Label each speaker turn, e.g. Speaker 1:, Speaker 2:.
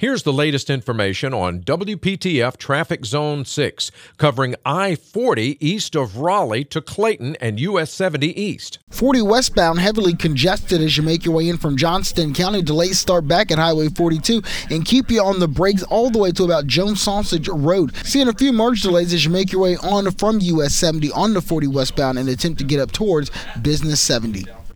Speaker 1: Here's the latest information on WPTF Traffic Zone 6, covering I 40 east of Raleigh to Clayton and US 70 east.
Speaker 2: 40 westbound heavily congested as you make your way in from Johnston County. Delays start back at Highway 42 and keep you on the brakes all the way to about Jones Sausage Road. Seeing a few merge delays as you make your way on from US 70 on the 40 westbound and attempt to get up towards Business 70.